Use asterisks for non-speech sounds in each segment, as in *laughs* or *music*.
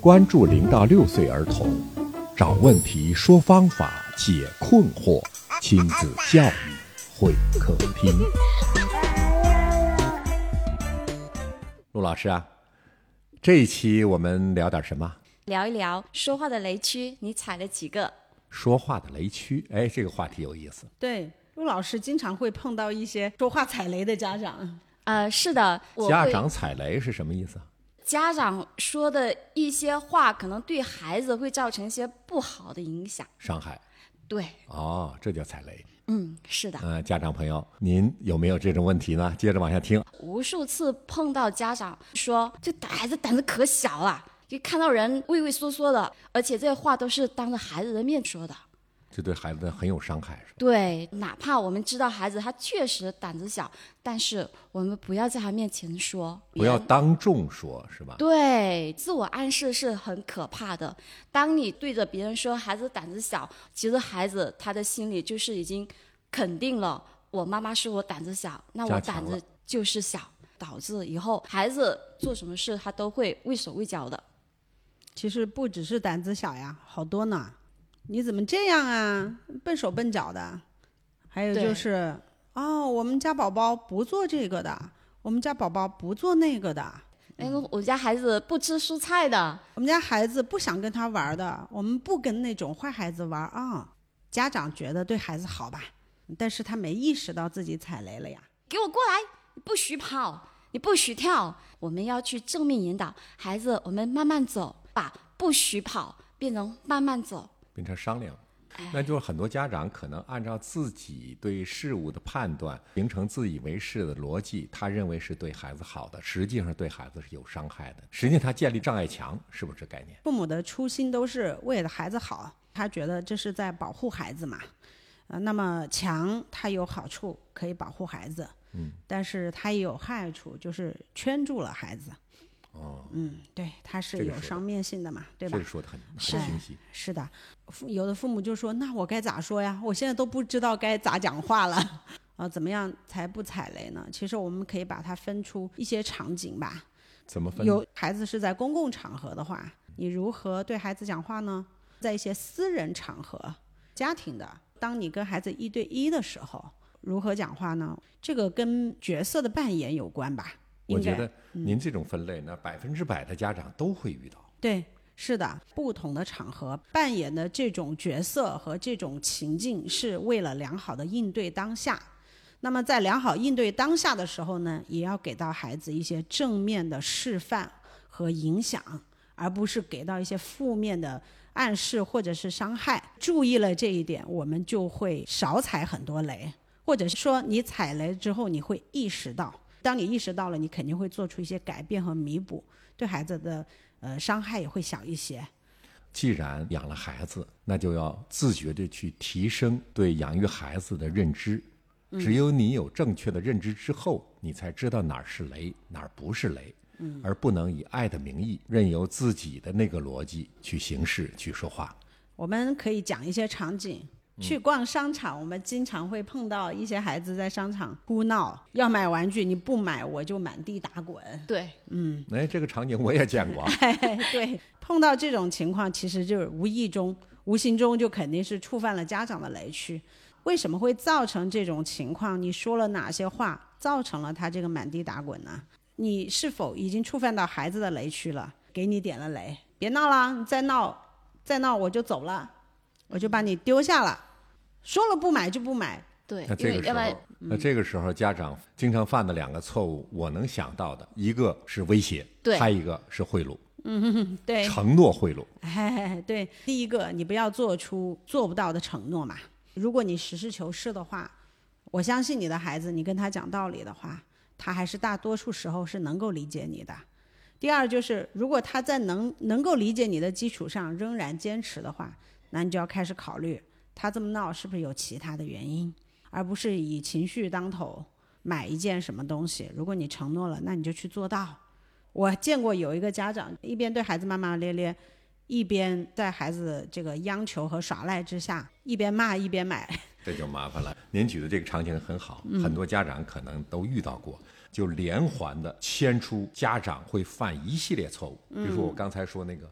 关注零到六岁儿童，找问题，说方法，解困惑，亲子教育会客厅。陆老师啊，这一期我们聊点什么？聊一聊说话的雷区，你踩了几个？说话的雷区，哎，这个话题有意思。对，陆老师经常会碰到一些说话踩雷的家长。呃，是的，我家长踩雷是什么意思啊？家长说的一些话，可能对孩子会造成一些不好的影响。伤害对，哦，这叫踩雷。嗯，是的，嗯、家长朋友，您有没有这种问题呢？接着往下听。无数次碰到家长说这孩子胆子可小了，就看到人畏畏缩缩的，而且这些话都是当着孩子的面说的。这对孩子很有伤害，是吧？对，哪怕我们知道孩子他确实胆子小，但是我们不要在他面前说，不要当众说，是吧？对，自我暗示是很可怕的。当你对着别人说孩子胆子小，其实孩子他的心里就是已经肯定了，我妈妈说我胆子小，那我胆子就是小，导致以后孩子做什么事他都会畏手畏脚的。其实不只是胆子小呀，好多呢。你怎么这样啊？笨手笨脚的。还有就是，哦，我们家宝宝不做这个的，我们家宝宝不做那个的，那个我家孩子不吃蔬菜的，我们家孩子不想跟他玩的，我们不跟那种坏孩子玩啊。家长觉得对孩子好吧，但是他没意识到自己踩雷了呀。给我过来！你不许跑，你不许跳。我们要去正面引导孩子，我们慢慢走，把不许跑变成慢慢走。变成商量。哎那就是很多家长可能按照自己对事物的判断，形成自以为是的逻辑，他认为是对孩子好的，实际上对孩子是有伤害的。实际上他建立障碍墙，是不是这概念？父母的初心都是为了孩子好，他觉得这是在保护孩子嘛。呃，那么墙它有好处，可以保护孩子，嗯，但是它也有害处，就是圈住了孩子。哦，嗯，对，它是有双面性的嘛，对吧这个？说的很很是清晰。是的，父有的父母就说：“那我该咋说呀？我现在都不知道该咋讲话了。*laughs* ”啊，怎么样才不踩雷呢？其实我们可以把它分出一些场景吧。怎么分？有孩子是在公共场合的话，你如何对孩子讲话呢？在一些私人场合、家庭的，当你跟孩子一对一的时候，如何讲话呢？这个跟角色的扮演有关吧？我觉得您这种分类呢，百分之百的家长都会遇到。对，是的，不同的场合扮演的这种角色和这种情境，是为了良好的应对当下。那么在良好应对当下的时候呢，也要给到孩子一些正面的示范和影响，而不是给到一些负面的暗示或者是伤害。注意了这一点，我们就会少踩很多雷，或者是说你踩雷之后，你会意识到，当你意识到了，你肯定会做出一些改变和弥补，对孩子的呃伤害也会小一些。既然养了孩子，那就要自觉地去提升对养育孩子的认知。只有你有正确的认知之后，你才知道哪儿是雷，哪儿不是雷，而不能以爱的名义任由自己的那个逻辑去行事、去说话。我们可以讲一些场景。去逛商场，我们经常会碰到一些孩子在商场哭闹，要买玩具，你不买我就满地打滚。对，嗯哎，这个场景我也见过。*laughs* 对，碰到这种情况，其实就是无意中、无形中就肯定是触犯了家长的雷区。为什么会造成这种情况？你说了哪些话造成了他这个满地打滚呢？你是否已经触犯到孩子的雷区了？给你点了雷，别闹了，你再闹，再闹我就走了，我就把你丢下了。说了不买就不买，对，那这个时候那这个时候家长经常犯的两个错误，我能想到的，一个是威胁，对还一个是贿赂，嗯对，承诺贿赂。哎，对，第一个你不要做出做不到的承诺嘛。如果你实事求是的话，我相信你的孩子，你跟他讲道理的话，他还是大多数时候是能够理解你的。第二就是，如果他在能能够理解你的基础上仍然坚持的话，那你就要开始考虑，他这么闹是不是有其他的原因，而不是以情绪当头买一件什么东西。如果你承诺了，那你就去做到。我见过有一个家长一边对孩子骂骂咧咧，一边在孩子这个央求和耍赖之下，一边骂一边买。*laughs* 这就麻烦了。您举的这个场景很好，很多家长可能都遇到过，就连环的牵出家长会犯一系列错误。比如说我刚才说那个，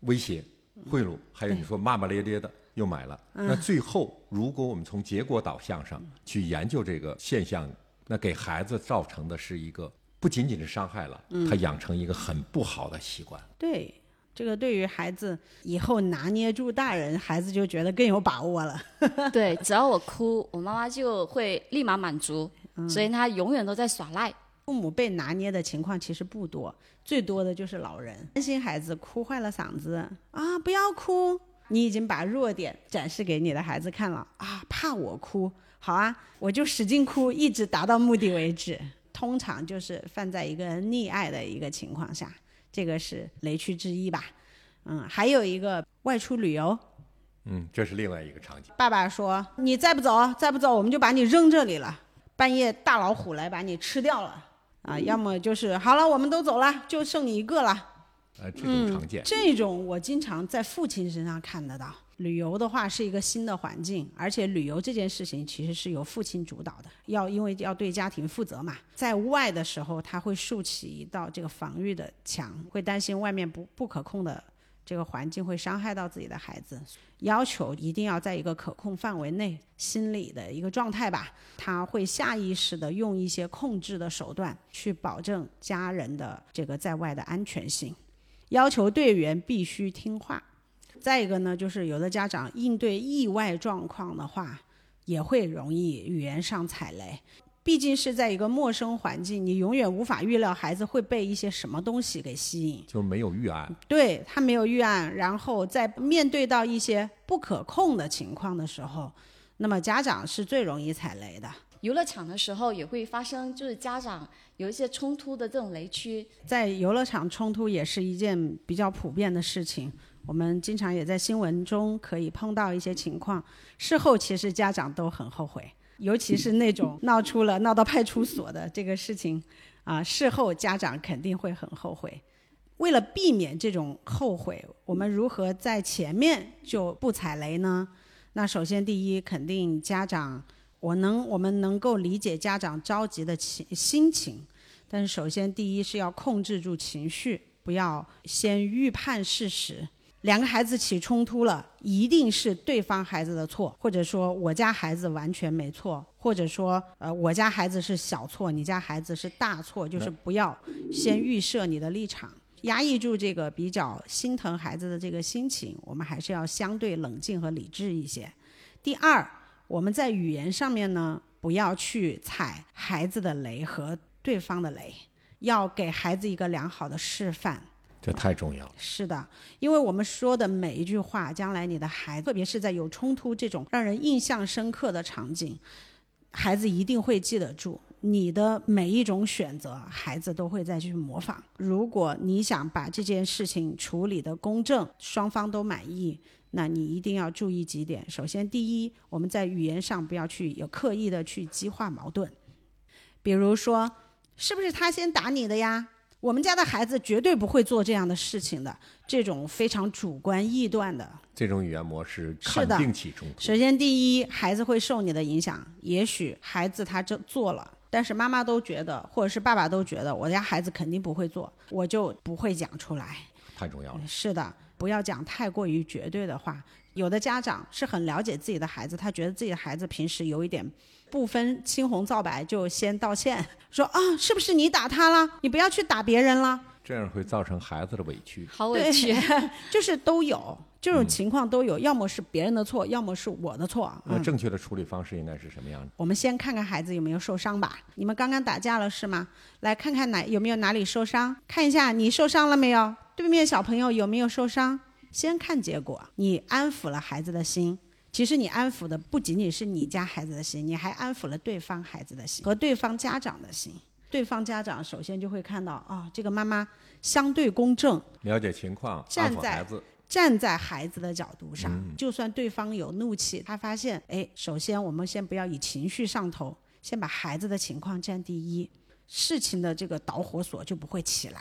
威胁、贿赂，还有你说骂骂咧咧的又买了。那最后，如果我们从结果导向上去研究这个现象，那给孩子造成的是一个不仅仅是伤害了，他养成一个很不好的习惯。对，这个对于孩子以后拿捏住大人，孩子就觉得更有把握了。*laughs* 对，只要我哭，我妈妈就会立马满足，所以他永远都在耍赖。父母被拿捏的情况其实不多，最多的就是老人担心孩子哭坏了嗓子啊，不要哭，你已经把弱点展示给你的孩子看了啊，怕我哭，好啊，我就使劲哭，一直达到目的为止。通常就是犯在一个溺爱的一个情况下，这个是雷区之一吧。嗯，还有一个外出旅游，嗯，这是另外一个场景。爸爸说你再不走，再不走，我们就把你扔这里了，半夜大老虎来把你吃掉了。啊，要么就是好了，我们都走了，就剩你一个了。呃，这种常见。这种我经常在父亲身上看得到。旅游的话是一个新的环境，而且旅游这件事情其实是由父亲主导的，要因为要对家庭负责嘛。在外的时候，他会竖起一道这个防御的墙，会担心外面不不可控的这个环境会伤害到自己的孩子，要求一定要在一个可控范围内，心理的一个状态吧。他会下意识的用一些控制的手段去保证家人的这个在外的安全性，要求队员必须听话。再一个呢，就是有的家长应对意外状况的话，也会容易语言上踩雷。毕竟是在一个陌生环境，你永远无法预料孩子会被一些什么东西给吸引。就没有预案。对他没有预案，然后在面对到一些不可控的情况的时候，那么家长是最容易踩雷的。游乐场的时候也会发生，就是家长有一些冲突的这种雷区。在游乐场冲突也是一件比较普遍的事情。我们经常也在新闻中可以碰到一些情况，事后其实家长都很后悔，尤其是那种闹出了闹到派出所的这个事情，啊，事后家长肯定会很后悔。为了避免这种后悔，我们如何在前面就不踩雷呢？那首先第一，肯定家长，我能我们能够理解家长着急的情心情，但是首先第一是要控制住情绪，不要先预判事实。两个孩子起冲突了，一定是对方孩子的错，或者说我家孩子完全没错，或者说呃我家孩子是小错，你家孩子是大错，就是不要先预设你的立场，压抑住这个比较心疼孩子的这个心情，我们还是要相对冷静和理智一些。第二，我们在语言上面呢，不要去踩孩子的雷和对方的雷，要给孩子一个良好的示范。这太重要了。是的，因为我们说的每一句话，将来你的孩子，特别是在有冲突这种让人印象深刻的场景，孩子一定会记得住你的每一种选择，孩子都会再去模仿。如果你想把这件事情处理的公正，双方都满意，那你一定要注意几点。首先，第一，我们在语言上不要去有刻意的去激化矛盾，比如说，是不是他先打你的呀？我们家的孩子绝对不会做这样的事情的，这种非常主观臆断的这种语言模式肯定起冲突。首先，第一，孩子会受你的影响。也许孩子他这做了，但是妈妈都觉得，或者是爸爸都觉得，我家孩子肯定不会做，我就不会讲出来。太重要了。是的，不要讲太过于绝对的话。有的家长是很了解自己的孩子，他觉得自己的孩子平时有一点。不分青红皂白就先道歉，说啊，是不是你打他了？你不要去打别人了。这样会造成孩子的委屈，好委屈，*laughs* 就是都有 *laughs* 这种情况都有，要么是别人的错，要么是我的错。那正确的处理方式应该是什么样的？我们先看看孩子有没有受伤吧。你们刚刚打架了是吗？来看看哪有没有哪里受伤，看一下你受伤了没有？对面小朋友有没有受伤？先看结果，你安抚了孩子的心。其实你安抚的不仅仅是你家孩子的心，你还安抚了对方孩子的心和对方家长的心。对方家长首先就会看到啊，这个妈妈相对公正，了解情况，站在孩子站在孩子的角度上，就算对方有怒气，他发现哎，首先我们先不要以情绪上头，先把孩子的情况占第一，事情的这个导火索就不会起来。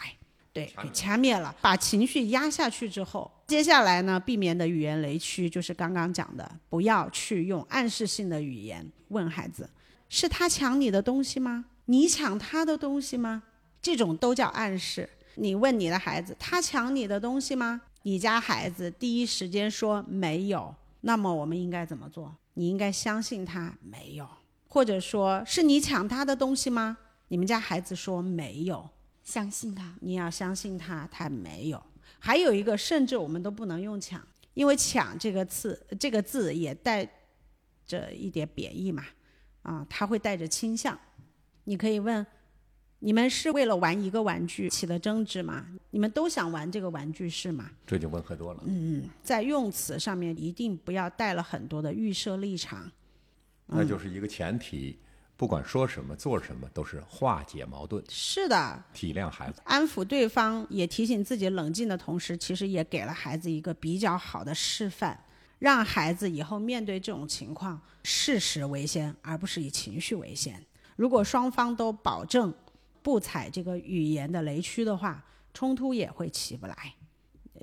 对，给掐灭了，把情绪压下去之后，接下来呢，避免的语言雷区就是刚刚讲的，不要去用暗示性的语言问孩子，是他抢你的东西吗？你抢他的东西吗？这种都叫暗示。你问你的孩子，他抢你的东西吗？你你家孩子第一时间说没有，那么我们应该怎么做？你应该相信他没有，或者说是你抢他的东西吗？你们家孩子说没有，相信他。你要相信他，他没有。还有一个，甚至我们都不能用抢，因为“抢”这个字，这个字也带着一点贬义嘛，啊，它会带着倾向。你可以问。你们是为了玩一个玩具起了争执吗？你们都想玩这个玩具是吗？这就温和多了。嗯，在用词上面一定不要带了很多的预设立场。那就是一个前提，不管说什么做什么，都是化解矛盾。是的，体谅孩子，安抚对方，也提醒自己冷静的同时，其实也给了孩子一个比较好的示范，让孩子以后面对这种情况，事实为先，而不是以情绪为先。如果双方都保证。不踩这个语言的雷区的话，冲突也会起不来。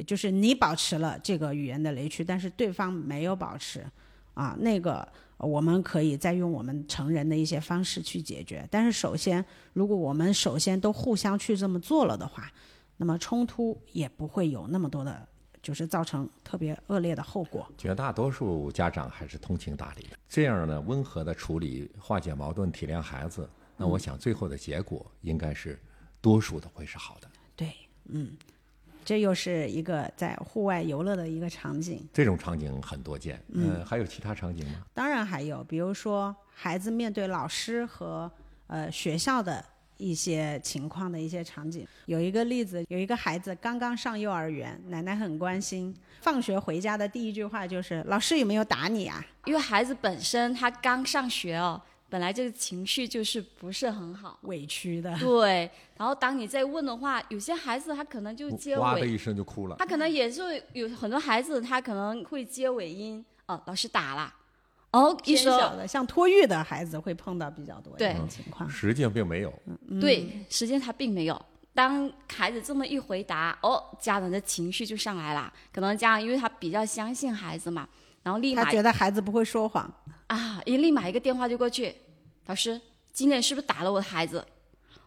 就是你保持了这个语言的雷区，但是对方没有保持，啊，那个我们可以再用我们成人的一些方式去解决。但是首先，如果我们首先都互相去这么做了的话，那么冲突也不会有那么多的，就是造成特别恶劣的后果。绝大多数家长还是通情达理的，这样呢，温和的处理、化解矛盾、体谅孩子。那我想最后的结果应该是，多数的会是好的。对，嗯，这又是一个在户外游乐的一个场景。这种场景很多见，嗯，还有其他场景吗？当然还有，比如说孩子面对老师和呃学校的一些情况的一些场景。有一个例子，有一个孩子刚刚上幼儿园，奶奶很关心，放学回家的第一句话就是：“老师有没有打你啊？”因为孩子本身他刚上学哦。本来这个情绪就是不是很好，委屈的。对，然后当你再问的话，有些孩子他可能就接尾，哇的一声就哭了。他可能也是有很多孩子，他可能会接尾音，哦，老师打了，哦，一说的，像托育的孩子会碰到比较多这种情况。实际上并没有，嗯对，实际上他并没有。当孩子这么一回答，哦，家长的情绪就上来了。可能家长因为他比较相信孩子嘛，然后立马他觉得孩子不会说谎。啊！一立马一个电话就过去，老师，今天是不是打了我的孩子？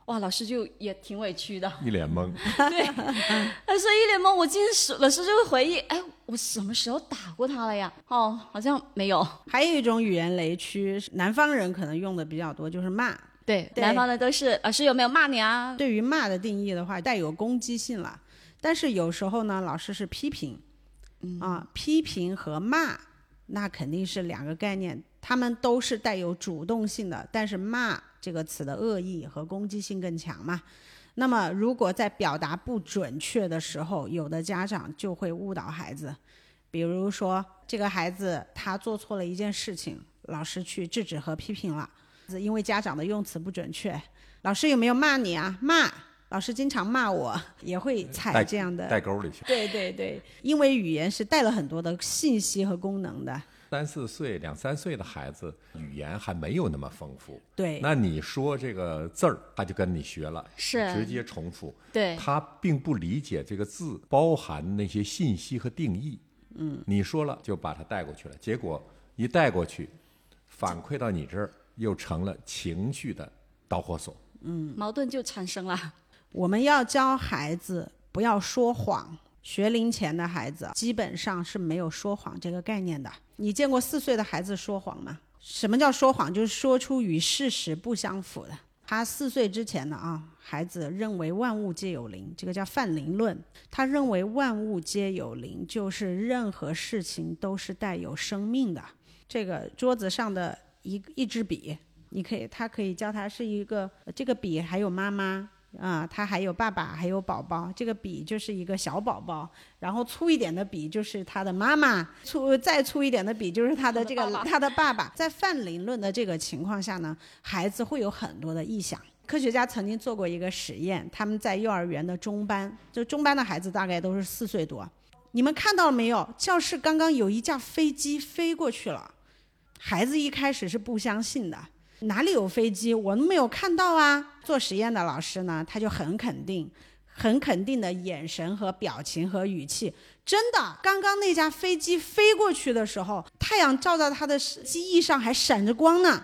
哇，老师就也挺委屈的，一脸懵。*laughs* 对，他说一脸懵。我今天是老师就会回忆，哎，我什么时候打过他了呀？哦，好像没有。还有一种语言雷区，南方人可能用的比较多，就是骂。对，南方的都是老师有没有骂你啊？对于骂的定义的话，带有攻击性了。但是有时候呢，老师是批评，啊，批评和骂，那肯定是两个概念。他们都是带有主动性的，但是“骂”这个词的恶意和攻击性更强嘛。那么，如果在表达不准确的时候，有的家长就会误导孩子。比如说，这个孩子他做错了一件事情，老师去制止和批评了，因为家长的用词不准确。老师有没有骂你啊？骂，老师经常骂我，也会踩这样的带沟里去。对对对，因为语言是带了很多的信息和功能的。三四岁、两三岁的孩子语言还没有那么丰富，对。那你说这个字儿，他就跟你学了，是直接重复，对。他并不理解这个字包含那些信息和定义，嗯。你说了就把他带过去了，结果一带过去，反馈到你这儿又成了情绪的导火索，嗯，矛盾就产生了。我们要教孩子不要说谎。学龄前的孩子基本上是没有说谎这个概念的。你见过四岁的孩子说谎吗？什么叫说谎？就是说出与事实不相符的。他四岁之前呢啊，孩子认为万物皆有灵，这个叫泛灵论。他认为万物皆有灵，就是任何事情都是带有生命的。这个桌子上的一一支笔，你可以，他可以教他是一个这个笔还有妈妈。啊，他还有爸爸，还有宝宝。这个笔就是一个小宝宝，然后粗一点的笔就是他的妈妈，粗再粗一点的笔就是他的这个他的爸爸。在泛灵论的这个情况下呢，孩子会有很多的臆想。科学家曾经做过一个实验，他们在幼儿园的中班，就中班的孩子大概都是四岁多。你们看到了没有？教室刚刚有一架飞机飞过去了，孩子一开始是不相信的。哪里有飞机？我都没有看到啊！做实验的老师呢，他就很肯定，很肯定的眼神和表情和语气。真的，刚刚那架飞机飞过去的时候，太阳照到他的机翼上还闪着光呢。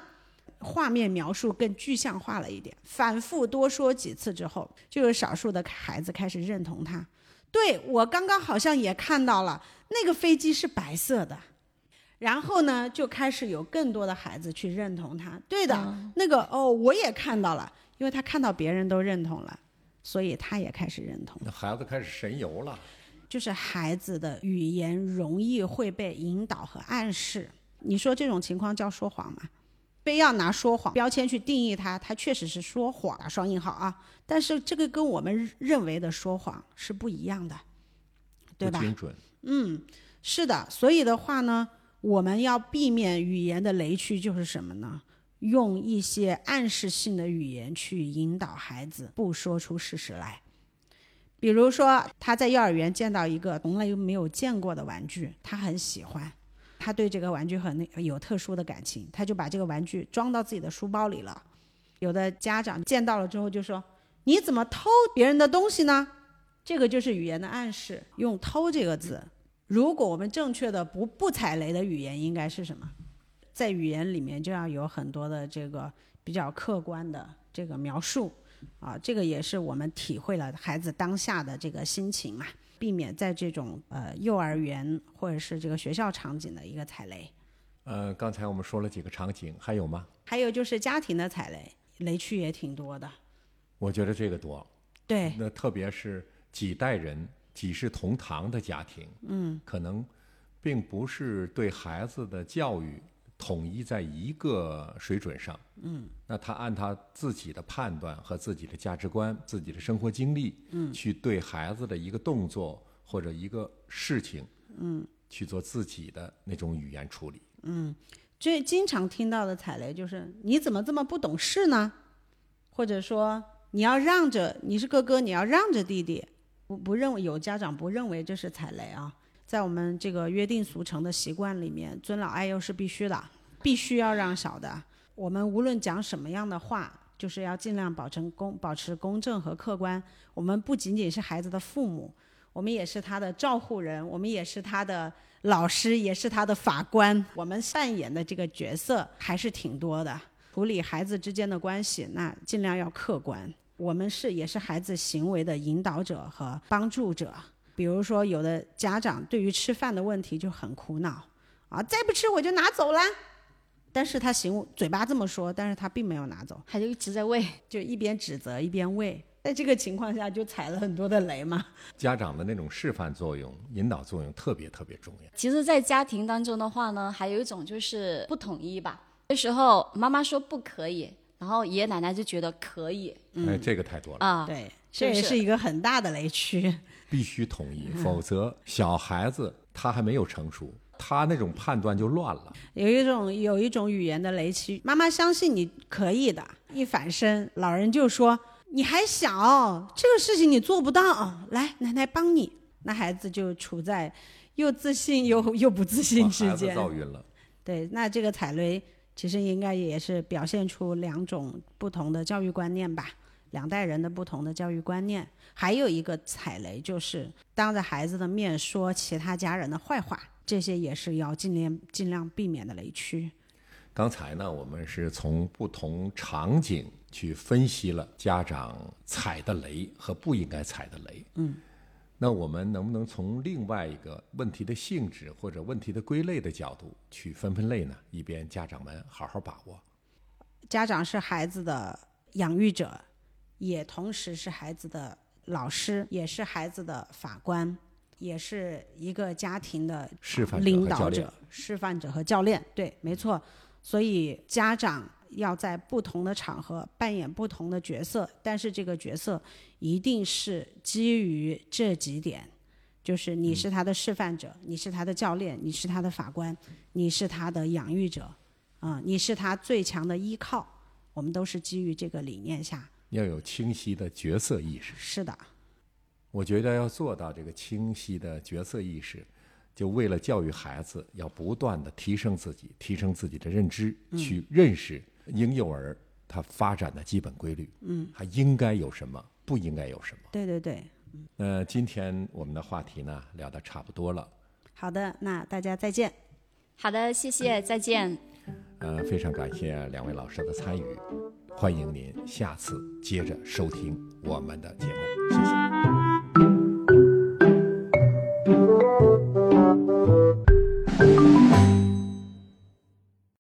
画面描述更具象化了一点。反复多说几次之后，就有少数的孩子开始认同他。对我刚刚好像也看到了，那个飞机是白色的。然后呢，就开始有更多的孩子去认同他。对的，那个哦，我也看到了，因为他看到别人都认同了，所以他也开始认同。那孩子开始神游了。就是孩子的语言容易会被引导和暗示。你说这种情况叫说谎吗？非要拿说谎标签去定义他，他确实是说谎，打双引号啊。但是这个跟我们认为的说谎是不一样的，对吧？精准。嗯，是的。所以的话呢，我们要避免语言的雷区，就是什么呢？用一些暗示性的语言去引导孩子，不说出事实来。比如说，他在幼儿园见到一个从来没有见过的玩具，他很喜欢，他对这个玩具很有特殊的感情，他就把这个玩具装到自己的书包里了。有的家长见到了之后就说：“你怎么偷别人的东西呢？”这个就是语言的暗示，用“偷”这个字。如果我们正确的不不踩雷的语言应该是什么？在语言里面就要有很多的这个比较客观的这个描述。啊，这个也是我们体会了孩子当下的这个心情嘛，避免在这种呃幼儿园或者是这个学校场景的一个踩雷。呃，刚才我们说了几个场景，还有吗？还有就是家庭的踩雷，雷区也挺多的。我觉得这个多。对。那特别是几代人、几世同堂的家庭，嗯，可能并不是对孩子的教育。统一在一个水准上，嗯，那他按他自己的判断和自己的价值观、自己的生活经历，嗯，去对孩子的一个动作或者一个事情，嗯，去做自己的那种语言处理，嗯，最经常听到的踩雷就是你怎么这么不懂事呢？或者说你要让着你是哥哥，你要让着弟弟，不不认为有家长不认为这是踩雷啊。在我们这个约定俗成的习惯里面，尊老爱幼是必须的，必须要让小的。我们无论讲什么样的话，就是要尽量保证公保持公正和客观。我们不仅仅是孩子的父母，我们也是他的照护人，我们也是他的老师，也是他的法官。我们扮演的这个角色还是挺多的。处理孩子之间的关系，那尽量要客观。我们是也是孩子行为的引导者和帮助者。比如说，有的家长对于吃饭的问题就很苦恼，啊，再不吃我就拿走了。但是他行嘴巴这么说，但是他并没有拿走，他就一直在喂，*laughs* 就一边指责一边喂。在这个情况下，就踩了很多的雷嘛。家长的那种示范作用、引导作用特别特别重要。其实，在家庭当中的话呢，还有一种就是不统一吧。有时候妈妈说不可以，然后爷爷奶奶就觉得可以。哎，这个太多了啊！对，这也是一个很大的雷区。*laughs* 必须统一，否则小孩子他还没有成熟，他那种判断就乱了。有一种有一种语言的雷区，妈妈相信你可以的，一反身，老人就说你还小，这个事情你做不到，来奶奶帮你。那孩子就处在又自信又又不自信之间。造晕了。对，那这个踩雷其实应该也是表现出两种不同的教育观念吧。两代人的不同的教育观念，还有一个踩雷就是当着孩子的面说其他家人的坏话，这些也是要尽量尽量避免的雷区。刚才呢，我们是从不同场景去分析了家长踩的雷和不应该踩的雷。嗯，那我们能不能从另外一个问题的性质或者问题的归类的角度去分分类呢？以便家长们好好把握。家长是孩子的养育者。也同时是孩子的老师，也是孩子的法官，也是一个家庭的领导者、示范者和教练。对，没错。所以家长要在不同的场合扮演不同的角色，但是这个角色一定是基于这几点：就是你是他的示范者，你是他的教练，你是他的法官，你是他的养育者，啊，你是他最强的依靠。我们都是基于这个理念下。要有清晰的角色意识。是的，我觉得要做到这个清晰的角色意识，就为了教育孩子，要不断的提升自己，提升自己的认知，去认识婴幼儿他发展的基本规律。嗯，他应该有什么，不应该有什么。对对对。那今天我们的话题呢，聊得差不多了。好的，那大家再见。好的，谢谢，再见。呃，非常感谢两位老师的参与。欢迎您下次接着收听我们的节目，谢谢。